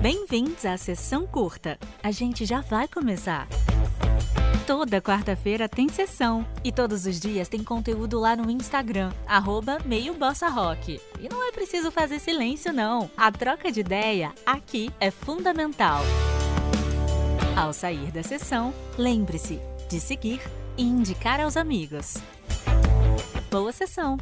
Bem-vindos à sessão curta. A gente já vai começar. Toda quarta-feira tem sessão e todos os dias tem conteúdo lá no Instagram, arroba meio Bossa Rock. E não é preciso fazer silêncio, não. A troca de ideia aqui é fundamental. Ao sair da sessão, lembre-se de seguir e indicar aos amigos. Boa sessão!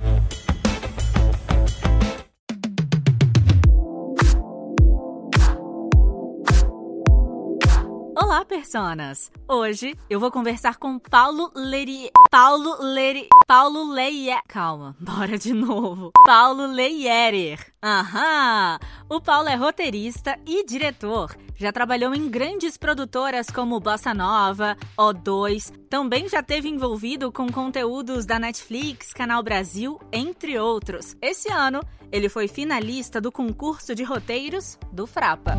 Olá, personas! Hoje eu vou conversar com Paulo Leri... Paulo Leri... Paulo Leier... Calma, bora de novo. Paulo Leierer. Aham! O Paulo é roteirista e diretor. Já trabalhou em grandes produtoras como Bossa Nova, O2. Também já teve envolvido com conteúdos da Netflix, Canal Brasil, entre outros. Esse ano, ele foi finalista do concurso de roteiros do Frapa.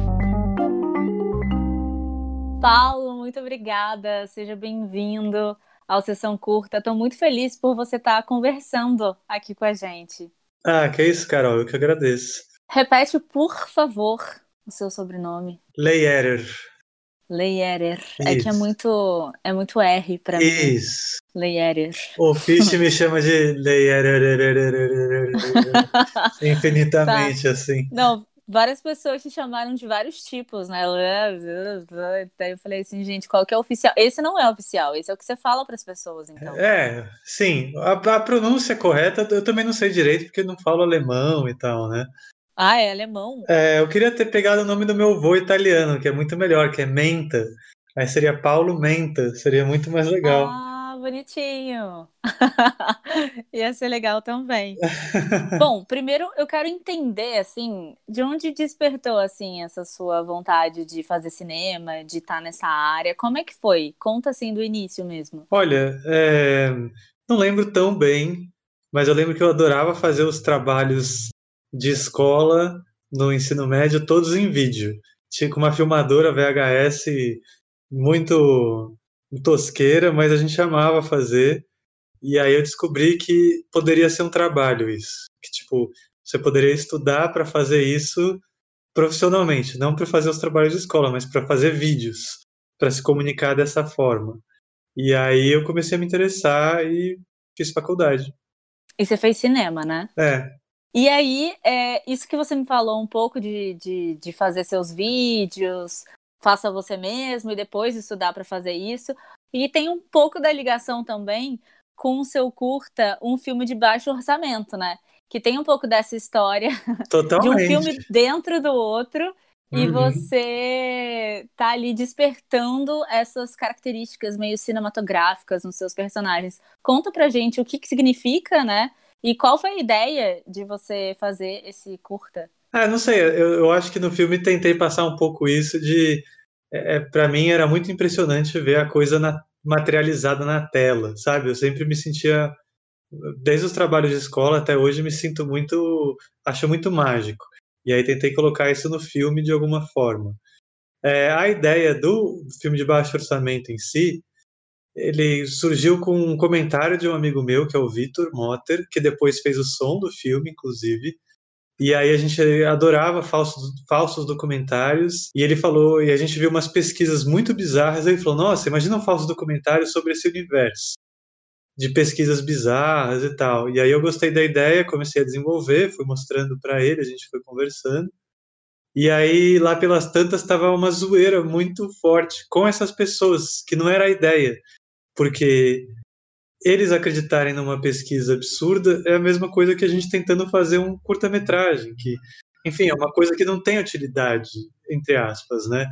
Paulo, muito obrigada. Seja bem-vindo ao Sessão Curta. Estou muito feliz por você estar conversando aqui com a gente. Ah, que isso, Carol. Eu que agradeço. Repete, por favor, o seu sobrenome. Leierer. Leierer. É que é muito, é muito R para mim. Isso. Leierer. O Fish me chama de Leierer. Infinitamente, Tá. assim. Não, várias pessoas te chamaram de vários tipos, né? Daí eu falei assim, gente, qual que é o oficial? Esse não é oficial, esse é o que você fala para as pessoas, então. É, sim. A, a pronúncia correta eu também não sei direito, porque eu não falo alemão e tal, né? Ah, é alemão? É, eu queria ter pegado o nome do meu avô italiano, que é muito melhor, que é Menta. Aí seria Paulo Menta, seria muito mais legal. Ah, bonitinho. Ia ser legal também. Bom, primeiro eu quero entender, assim, de onde despertou, assim, essa sua vontade de fazer cinema, de estar nessa área. Como é que foi? Conta, assim, do início mesmo. Olha, é, não lembro tão bem, mas eu lembro que eu adorava fazer os trabalhos de escola no ensino médio, todos em vídeo. Tinha com uma filmadora VHS muito tosqueira, mas a gente amava fazer. E aí eu descobri que poderia ser um trabalho isso, que tipo, você poderia estudar para fazer isso profissionalmente, não para fazer os trabalhos de escola, mas para fazer vídeos, para se comunicar dessa forma. E aí eu comecei a me interessar e fiz faculdade. E você fez cinema, né? É, E aí, é, isso que você me falou um pouco de, de, de fazer seus vídeos, faça você mesmo e depois estudar para fazer isso. E tem um pouco da ligação também com o seu curta, um filme de baixo orçamento, né? Que tem um pouco dessa história de um totalmente. filme dentro do outro e Uhum. você tá ali despertando essas características meio cinematográficas nos seus personagens. Conta pra gente o que que significa, né? E qual foi a ideia de você fazer esse curta? Ah, não sei, eu, eu acho que no filme tentei passar um pouco isso de. É, é, para mim era muito impressionante ver a coisa na- materializada na tela, sabe? Eu sempre me sentia, desde os trabalhos de escola até hoje, me sinto muito. acho muito mágico. E aí tentei colocar isso no filme de alguma forma. É, a ideia do filme de baixo orçamento em si, ele surgiu com um comentário de um amigo meu, que é o Vitor Motter, que depois fez o som do filme, inclusive. E aí a gente adorava falsos, falsos documentários. E ele falou, e a gente viu umas pesquisas muito bizarras. Aí ele falou: Nossa, imagina um falso documentário sobre esse universo de pesquisas bizarras e tal. E aí eu gostei da ideia, comecei a desenvolver, fui mostrando para ele, a gente foi conversando. E aí lá pelas tantas estava uma zoeira muito forte com essas pessoas, que não era a ideia, porque eles acreditarem numa pesquisa absurda é a mesma coisa que a gente tentando fazer um curta-metragem, que, enfim, é uma coisa que não tem utilidade, entre aspas, né?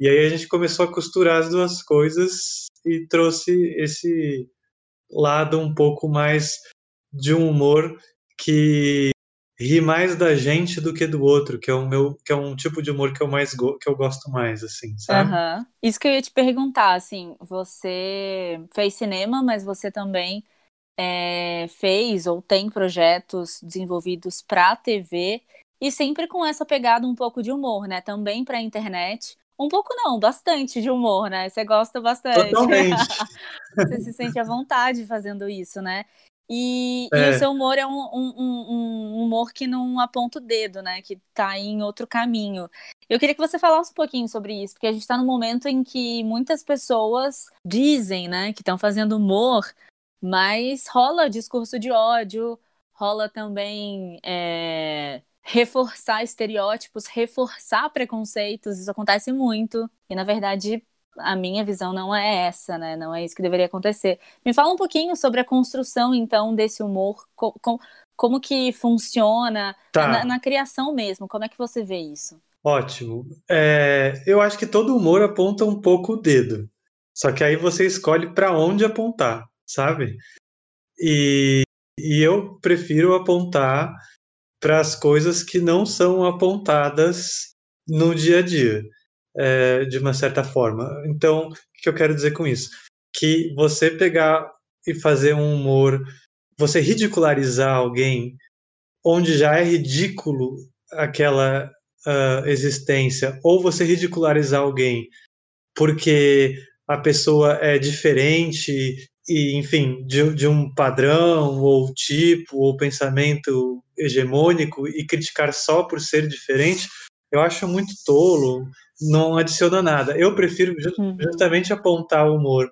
E aí a gente começou a costurar as duas coisas e trouxe esse lado um pouco mais de um humor que ri mais da gente do que do outro, que é o meu, que é um tipo de humor que eu mais go que eu gosto mais, assim, sabe? Aham. Isso que eu ia te perguntar, assim, você fez cinema, mas você também é, fez ou tem projetos desenvolvidos para TV e sempre com essa pegada um pouco de humor, né? Também para internet. Um pouco não, bastante de humor, né? Você gosta bastante. Totalmente. Você se sente à vontade fazendo isso, né? E, é. e, o seu humor é um, um, um, humor que não aponta o dedo, né? Que tá em outro caminho. Eu queria que você falasse um pouquinho sobre isso, porque a gente está num momento em que muitas pessoas dizem, né, que estão fazendo humor, mas rola discurso de ódio, rola também é, reforçar estereótipos, reforçar preconceitos, isso acontece muito. E na verdade, a minha visão não é essa, né? Não é isso que deveria acontecer. Me fala um pouquinho sobre a construção, então, desse humor, com, com, como que funciona tá. na, na, criação mesmo. Como é que você vê isso? Ótimo. É, eu acho que todo humor aponta um pouco o dedo. Só que aí você escolhe para onde apontar, sabe? E, e eu prefiro apontar para as coisas que não são apontadas no dia a dia, é, de uma certa forma. Então, o que eu quero dizer com isso? Que você pegar e fazer um humor, você ridicularizar alguém onde já é ridículo aquela uh, existência, ou você ridicularizar alguém porque a pessoa é diferente e, enfim, de, de um padrão ou tipo ou pensamento hegemônico e criticar só por ser diferente, eu acho muito tolo, não adiciona nada. Eu prefiro uhum. justamente apontar o humor,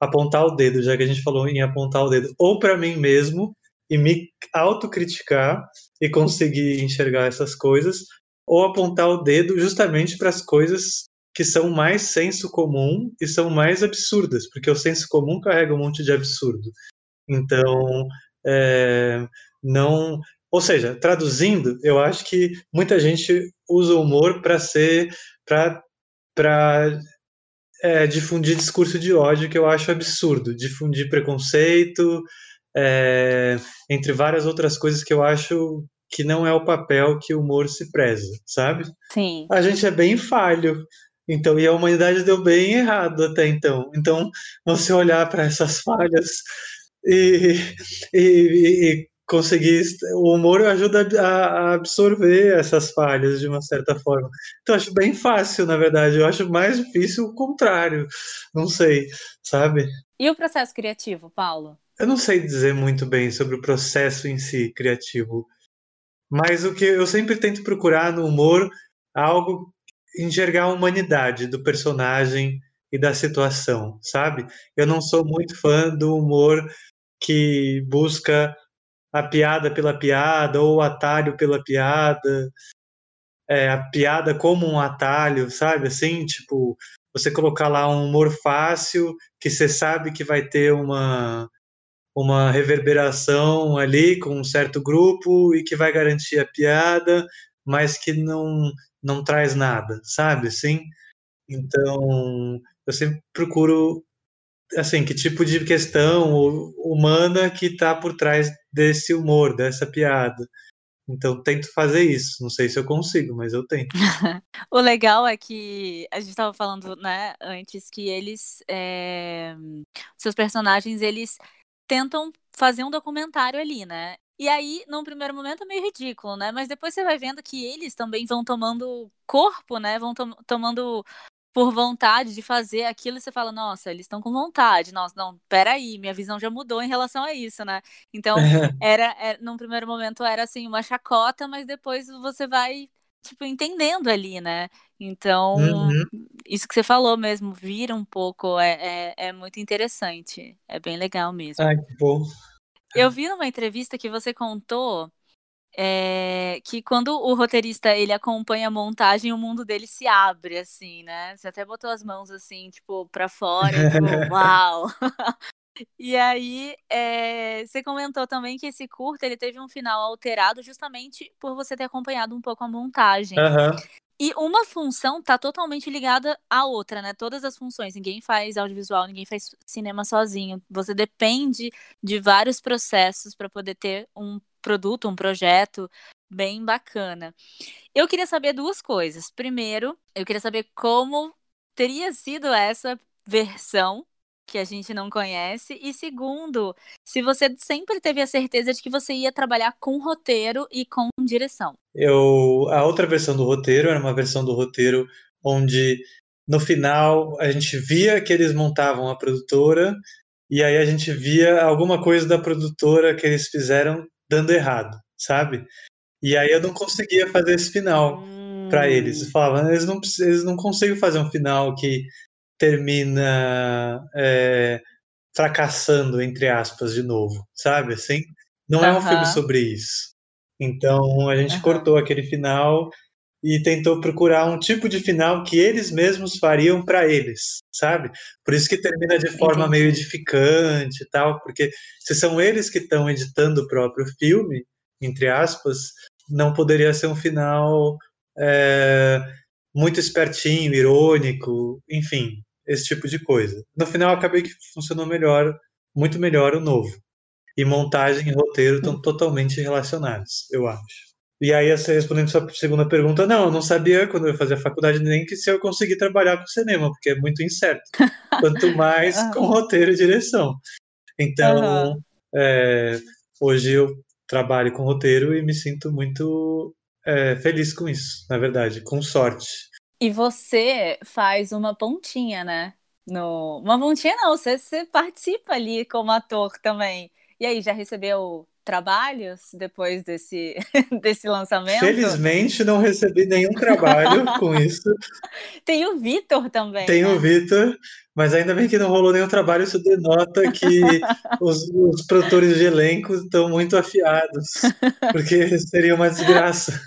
apontar o dedo, já que a gente falou em apontar o dedo, ou para mim mesmo e me autocriticar e conseguir enxergar essas coisas, ou apontar o dedo justamente para as coisas que são mais senso comum e são mais absurdas, porque o senso comum carrega um monte de absurdo. Então, é, não. Ou seja, traduzindo, eu acho que muita gente usa o humor para ser. para é, difundir discurso de ódio, que eu acho absurdo, difundir preconceito, é, entre várias outras coisas que eu acho que não é o papel que o humor se preza, sabe? Sim. A gente é bem falho então, e a humanidade deu bem errado até então. Então, você olhar para essas falhas e, e, e, conseguir. O humor ajuda a, absorver essas falhas de uma certa forma. Então, acho bem fácil, na verdade. Eu acho mais difícil o contrário. Não sei, sabe? E o processo criativo, Paulo? Eu não sei dizer muito bem sobre o processo em si criativo. Mas o que eu sempre tento procurar no humor algo enxergar a humanidade do personagem e da situação, sabe? Eu não sou muito fã do humor que busca a piada pela piada ou o atalho pela piada, é, a piada como um atalho, sabe? Assim, tipo, você colocar lá um humor fácil que você sabe que vai ter uma uma reverberação ali com um certo grupo e que vai garantir a piada, mas que não não traz nada, sabe? Assim, então eu sempre procuro assim que tipo de questão humana que está por trás desse humor, dessa piada. Então tento fazer isso. Não sei se eu consigo, mas eu tento. o legal é que a gente estava falando, né, antes que eles, é... seus personagens, eles tentam fazer um documentário ali, né? E aí, num primeiro momento, é meio ridículo, né? Mas depois você vai vendo que eles também vão tomando corpo, né? Vão to tomando por vontade de fazer aquilo e você fala, nossa, eles estão com vontade. Nossa, não, peraí, minha visão já mudou em relação a isso, né? Então, era, era, num primeiro momento era assim, uma chacota, mas depois você vai, tipo, entendendo ali, né? Então, uhum. isso que você falou mesmo, vira um pouco, é, é, é muito interessante. É bem legal mesmo. Ai, que bom. Eu vi numa entrevista que você contou é, que quando o roteirista ele acompanha a montagem, o mundo dele se abre, assim, né? Você até botou as mãos assim, tipo, pra fora, tipo, uau! E aí, é, você comentou também que esse curto ele teve um final alterado justamente por você ter acompanhado um pouco a montagem. Uhum. E uma função tá totalmente ligada à outra, né? Todas as funções. Ninguém faz audiovisual, ninguém faz cinema sozinho. Você depende de vários processos para poder ter um produto, um projeto bem bacana. Eu queria saber duas coisas. Primeiro, eu queria saber como teria sido essa versão que a gente não conhece. E segundo, se você sempre teve a certeza de que você ia trabalhar com roteiro e com direção. Eu, a outra versão do roteiro era uma versão do roteiro onde no final a gente via que eles montavam a produtora e aí a gente via alguma coisa da produtora que eles fizeram dando errado, sabe? E aí eu não conseguia fazer esse final hum. para eles. Eu falava, eles não, eles não conseguem fazer um final que termina é, fracassando, entre aspas, de novo, sabe? Assim, não uh -huh. é um filme sobre isso. Então a gente uh -huh. cortou aquele final e tentou procurar um tipo de final que eles mesmos fariam para eles, sabe? Por isso que termina de forma Entendi. meio edificante e tal, porque se são eles que estão editando o próprio filme, entre aspas, não poderia ser um final é, muito espertinho, irônico, enfim, esse tipo de coisa. No final, acabei que funcionou melhor, muito melhor o novo. E montagem e roteiro estão totalmente relacionados, eu acho. E aí, respondendo sua segunda pergunta, não, eu não sabia quando eu fazia faculdade nem que se eu conseguir trabalhar com cinema, porque é muito incerto. Quanto mais uhum. com roteiro e direção. Então, uhum. é, hoje eu trabalho com roteiro e me sinto muito é, feliz com isso, na verdade, com sorte. E você faz uma pontinha, né? No... Uma pontinha não, você, você participa ali como ator também. E aí, já recebeu trabalhos depois desse, desse lançamento? Felizmente não recebi nenhum trabalho com isso. Tem o Vitor também. Tem né? o Vitor, mas ainda bem que não rolou nenhum trabalho, isso denota que os, os produtores de elenco estão muito afiados, porque seria uma desgraça.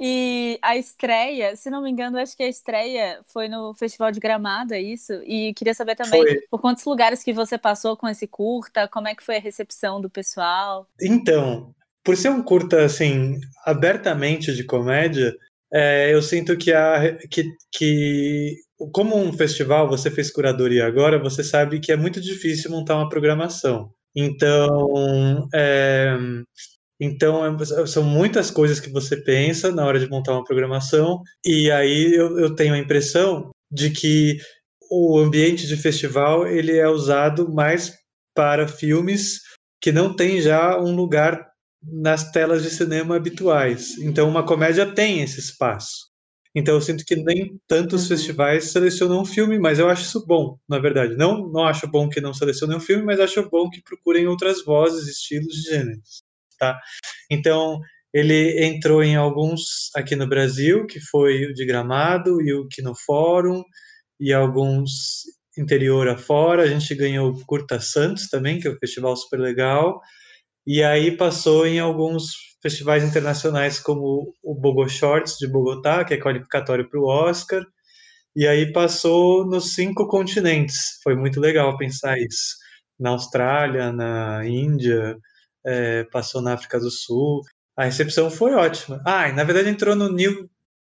E a estreia, se não me engano, acho que a estreia foi no Festival de Gramado, é isso? E queria saber também foi. por quantos lugares que você passou com esse curta, como é que foi a recepção do pessoal? Então, por ser um curta, assim, abertamente de comédia, é, eu sinto que, a, que, que, como um festival, você fez curadoria agora, você sabe que é muito difícil montar uma programação. Então, é, então, é, são muitas coisas que você pensa na hora de montar uma programação, e aí eu, eu tenho a impressão de que o ambiente de festival ele é usado mais para filmes que não tem já um lugar nas telas de cinema habituais. Então, uma comédia tem esse espaço. Então, eu sinto que nem tantos uhum. festivais selecionam um filme, mas eu acho isso bom, na verdade. Não, não acho bom que não selecionem um filme, mas acho bom que procurem outras vozes, estilos gêneros tá? Então, ele entrou em alguns aqui no Brasil, que foi o de Gramado e o no Fórum, e alguns interior afora. A gente ganhou o Curta Santos também, que é um festival super legal. E aí passou em alguns festivais internacionais, como o Bogo Shorts de Bogotá, que é qualificatório para o Oscar. E aí passou nos cinco continentes. Foi muito legal pensar isso. Na Austrália, na Índia, é, passou na África do Sul. A recepção foi ótima. Ah, e na verdade entrou no New,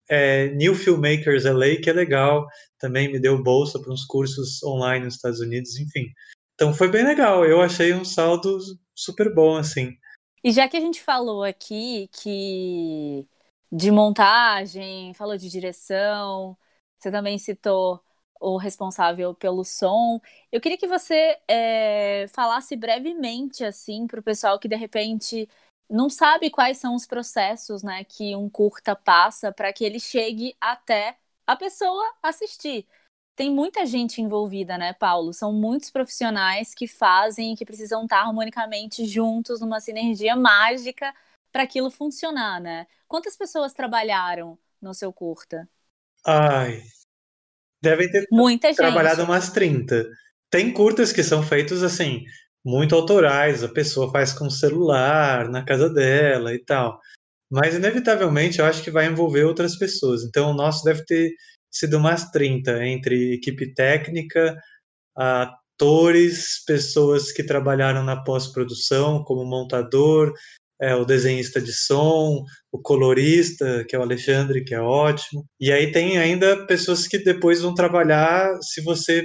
é, New Filmmakers LA, que é legal. Também me deu bolsa para uns cursos online nos Estados Unidos, enfim. Então foi bem legal. Eu achei um saldo super bom, assim. E já que a gente falou aqui que de montagem, falou de direção, você também citou o responsável pelo som. Eu queria que você é, falasse brevemente, assim, para o pessoal que de repente não sabe quais são os processos, né, que um curta passa para que ele chegue até a pessoa assistir. Tem muita gente envolvida, né, Paulo? São muitos profissionais que fazem que precisam estar harmonicamente juntos numa sinergia mágica para aquilo funcionar, né? Quantas pessoas trabalharam no seu curta? Ai, devem ter Muita trabalhado gente. umas 30. Tem curtas que são feitos assim, muito autorais, a pessoa faz com o celular, na casa dela e tal. Mas, inevitavelmente, eu acho que vai envolver outras pessoas. Então, o nosso deve ter sido umas 30, entre equipe técnica, atores, pessoas que trabalharam na pós-produção, como montador, é, o desenhista de som, o colorista, que é o Alexandre, que é ótimo. E aí tem ainda pessoas que depois vão trabalhar, se você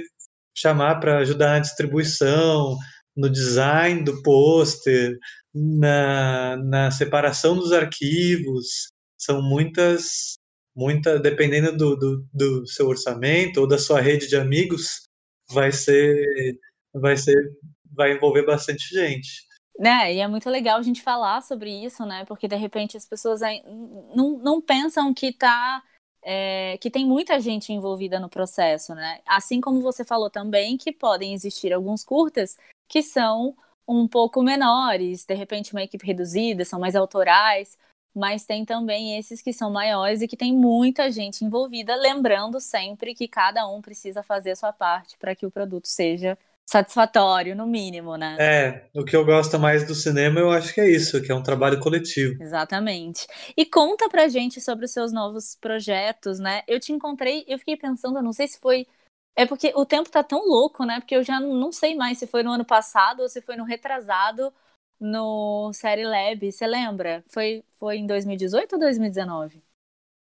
chamar para ajudar na distribuição, no design do pôster, na, na separação dos arquivos. São muitas, muita, dependendo do, do, do seu orçamento ou da sua rede de amigos, vai ser, vai ser, vai envolver bastante gente. Né, e é muito legal a gente falar sobre isso, né? Porque de repente as pessoas não, não pensam que tá é, que tem muita gente envolvida no processo, né? Assim como você falou também que podem existir alguns curtas que são um pouco menores, de repente uma equipe reduzida, são mais autorais, mas tem também esses que são maiores e que tem muita gente envolvida, lembrando sempre que cada um precisa fazer a sua parte para que o produto seja satisfatório, no mínimo, né? É, o que eu gosto mais do cinema, eu acho que é isso, que é um trabalho coletivo. Exatamente. E conta pra gente sobre os seus novos projetos, né? Eu te encontrei, eu fiquei pensando, eu não sei se foi. É porque o tempo tá tão louco, né? Porque eu já não sei mais se foi no ano passado ou se foi no retrasado no Série Lab. Você lembra? Foi, foi em 2018 ou 2019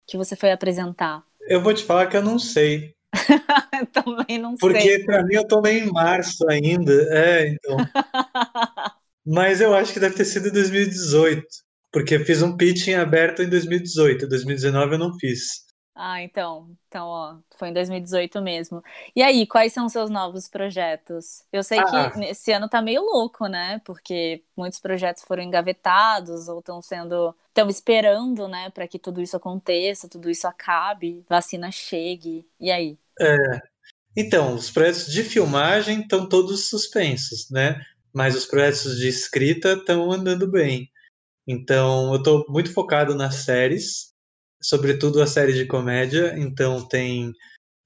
que você foi apresentar? Eu vou te falar que eu não sei. Também não Porque sei. Porque para mim eu tô meio em março ainda. É, então. Mas eu acho que deve ter sido em 2018. Porque eu fiz um pitching aberto em 2018. 2019 eu não fiz. Ah, então. Então, ó, foi em 2018 mesmo. E aí, quais são os seus novos projetos? Eu sei ah. que esse ano tá meio louco, né? Porque muitos projetos foram engavetados ou estão sendo. estão esperando, né, para que tudo isso aconteça, tudo isso acabe, vacina chegue. E aí? É. Então, os projetos de filmagem estão todos suspensos, né? Mas os projetos de escrita estão andando bem. Então, eu estou muito focado nas séries, sobretudo a série de comédia. Então tem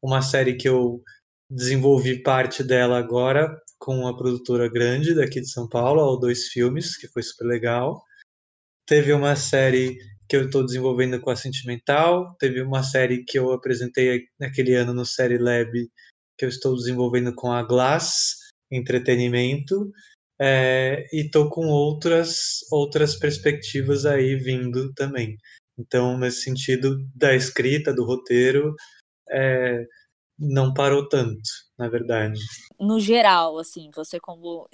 uma série que eu desenvolvi parte dela agora com uma produtora grande daqui de São Paulo, ou dois filmes, que foi super legal. Teve uma série que eu estou desenvolvendo com a Sentimental, teve uma série que eu apresentei naquele ano no Série Lab, que eu estou desenvolvendo com a Glass Entretenimento, é, e estou com outras, outras perspectivas aí vindo também. Então, nesse sentido da escrita, do roteiro, é, não parou tanto, na verdade. No geral, assim, você como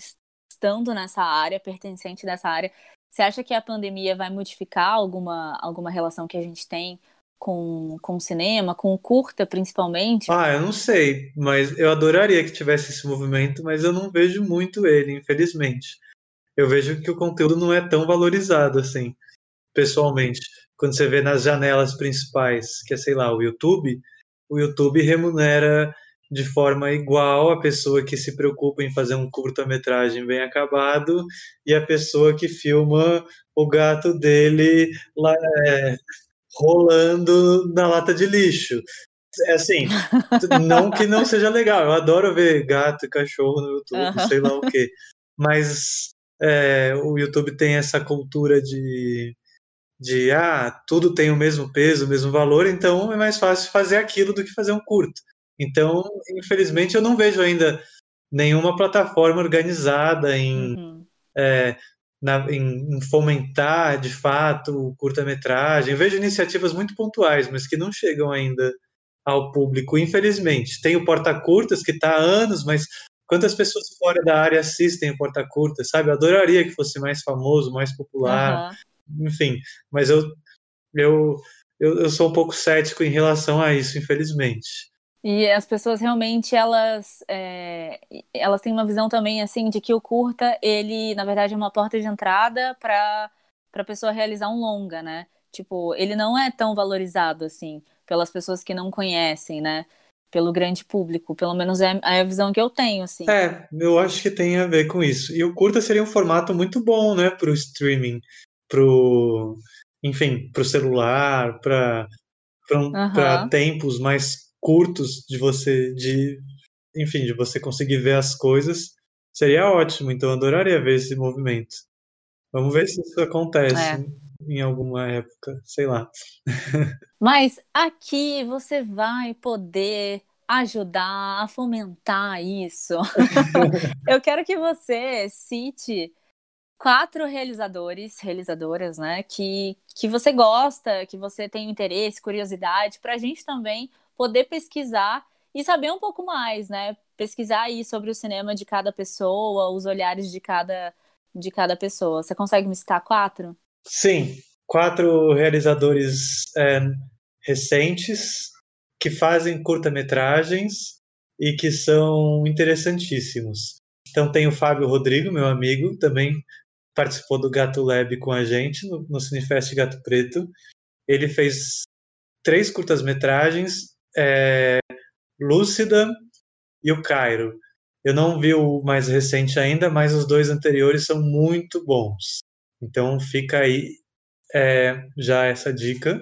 estando nessa área, pertencente dessa área, você acha que a pandemia vai modificar alguma, alguma relação que a gente tem com, com o cinema, com o curta principalmente? Ah, eu não sei, mas eu adoraria que tivesse esse movimento, mas eu não vejo muito ele, infelizmente. Eu vejo que o conteúdo não é tão valorizado assim, pessoalmente quando você vê nas janelas principais, que é, sei lá, o YouTube, o YouTube remunera de forma igual a pessoa que se preocupa em fazer um curta-metragem bem acabado e a pessoa que filma o gato dele lá, é, rolando na lata de lixo. É assim, não que não seja legal, eu adoro ver gato e cachorro no YouTube, uhum. sei lá o quê. Mas é, o YouTube tem essa cultura de de ah, tudo tem o mesmo peso, o mesmo valor, então é mais fácil fazer aquilo do que fazer um curto. Então, infelizmente, eu não vejo ainda nenhuma plataforma organizada em, uhum. é, na, em, em, fomentar de fato o curta-metragem. Vejo iniciativas muito pontuais, mas que não chegam ainda ao público, infelizmente. Tem o Porta-Curtas, que está há anos, mas quantas pessoas fora da área assistem o Porta-Curtas, sabe? Eu adoraria que fosse mais famoso, mais popular. Uhum enfim, mas eu, eu, eu, eu sou um pouco cético em relação a isso, infelizmente. E as pessoas realmente elas é, elas têm uma visão também assim de que o curta ele na verdade é uma porta de entrada para para a pessoa realizar um longa, né? Tipo ele não é tão valorizado assim pelas pessoas que não conhecem, né? Pelo grande público, pelo menos é, é a visão que eu tenho, assim. É, eu acho que tem a ver com isso. E o curta seria um formato muito bom, né, para o streaming pro, enfim, pro celular, para uhum. tempos mais curtos de você, de, enfim, de você conseguir ver as coisas, seria ótimo. Então, eu adoraria ver esse movimento. Vamos ver se isso acontece é. em alguma época, sei lá. Mas aqui você vai poder ajudar a fomentar isso. eu quero que você cite quatro realizadores, realizadoras, né, que, que você gosta, que você tem interesse, curiosidade, para a gente também poder pesquisar e saber um pouco mais, né? Pesquisar aí sobre o cinema de cada pessoa, os olhares de cada, de cada pessoa. Você consegue me citar quatro? Sim, quatro realizadores é, recentes que fazem curta-metragens e que são interessantíssimos. Então tem o Fábio Rodrigo, meu amigo, também participou do Gato Lab com a gente no, no Cinefest Gato Preto. Ele fez três curtas-metragens, é, Lúcida e o Cairo. Eu não vi o mais recente ainda, mas os dois anteriores são muito bons. Então fica aí é, já essa dica.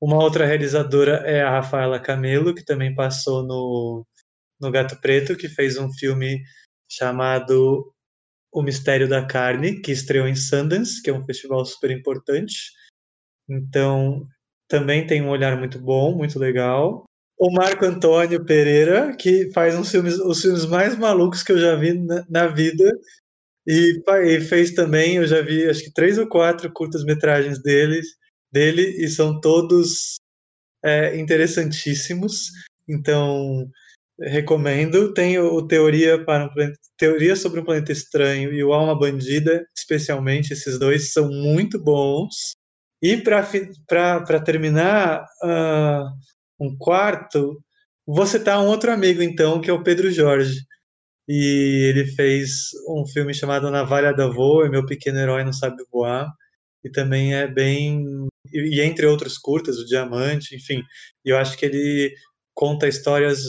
Uma outra realizadora é a Rafaela Camelo, que também passou no, no Gato Preto, que fez um filme chamado O Mistério da Carne, que estreou em Sundance, que é um festival super importante. Então, também tem um olhar muito bom, muito legal. O Marco Antônio Pereira, que faz uns filmes, os filmes mais malucos que eu já vi na, na vida. E, e, fez também, eu já vi acho que três ou quatro curtas-metragens deles, dele, e são todos é, interessantíssimos. Então, recomendo. Tem o Teoria, para um Teoria sobre um Planeta Estranho e o Alma Bandida, especialmente, esses dois são muito bons. E para terminar, uh, um quarto, vou citar um outro amigo, então, que é o Pedro Jorge. E ele fez um filme chamado Navalha da Voa, Meu Pequeno Herói Não Sabe Voar. E também é bem. E, e entre outros curtas, O Diamante, enfim. E eu acho que ele conta histórias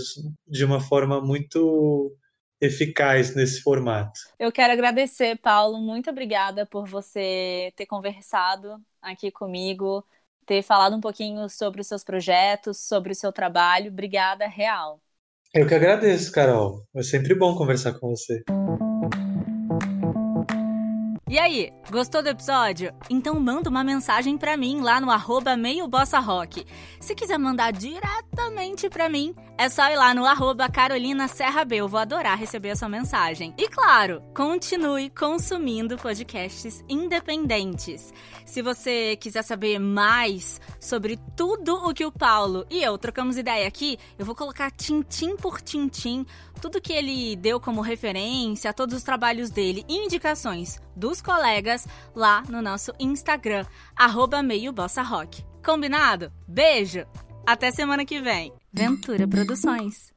de uma forma muito eficaz nesse formato. Eu quero agradecer, Paulo. Muito obrigada por você ter conversado aqui comigo, ter falado um pouquinho sobre os seus projetos, sobre o seu trabalho. Obrigada, real. Eu que agradeço, Carol. É sempre bom conversar com você. E aí, gostou do episódio? Então manda uma mensagem para mim lá no arroba. Se quiser mandar diretamente para mim, é só ir lá no arroba Carolina Serra B. Eu vou adorar receber a sua mensagem. E claro, continue consumindo podcasts independentes. Se você quiser saber mais sobre tudo o que o Paulo e eu trocamos ideia aqui, eu vou colocar tintim por tintim tudo que ele deu como referência, todos os trabalhos dele e indicações dos colegas lá no nosso Instagram, arroba meio bossa rock. Combinado? Beijo! Até semana que vem. Ventura Produções.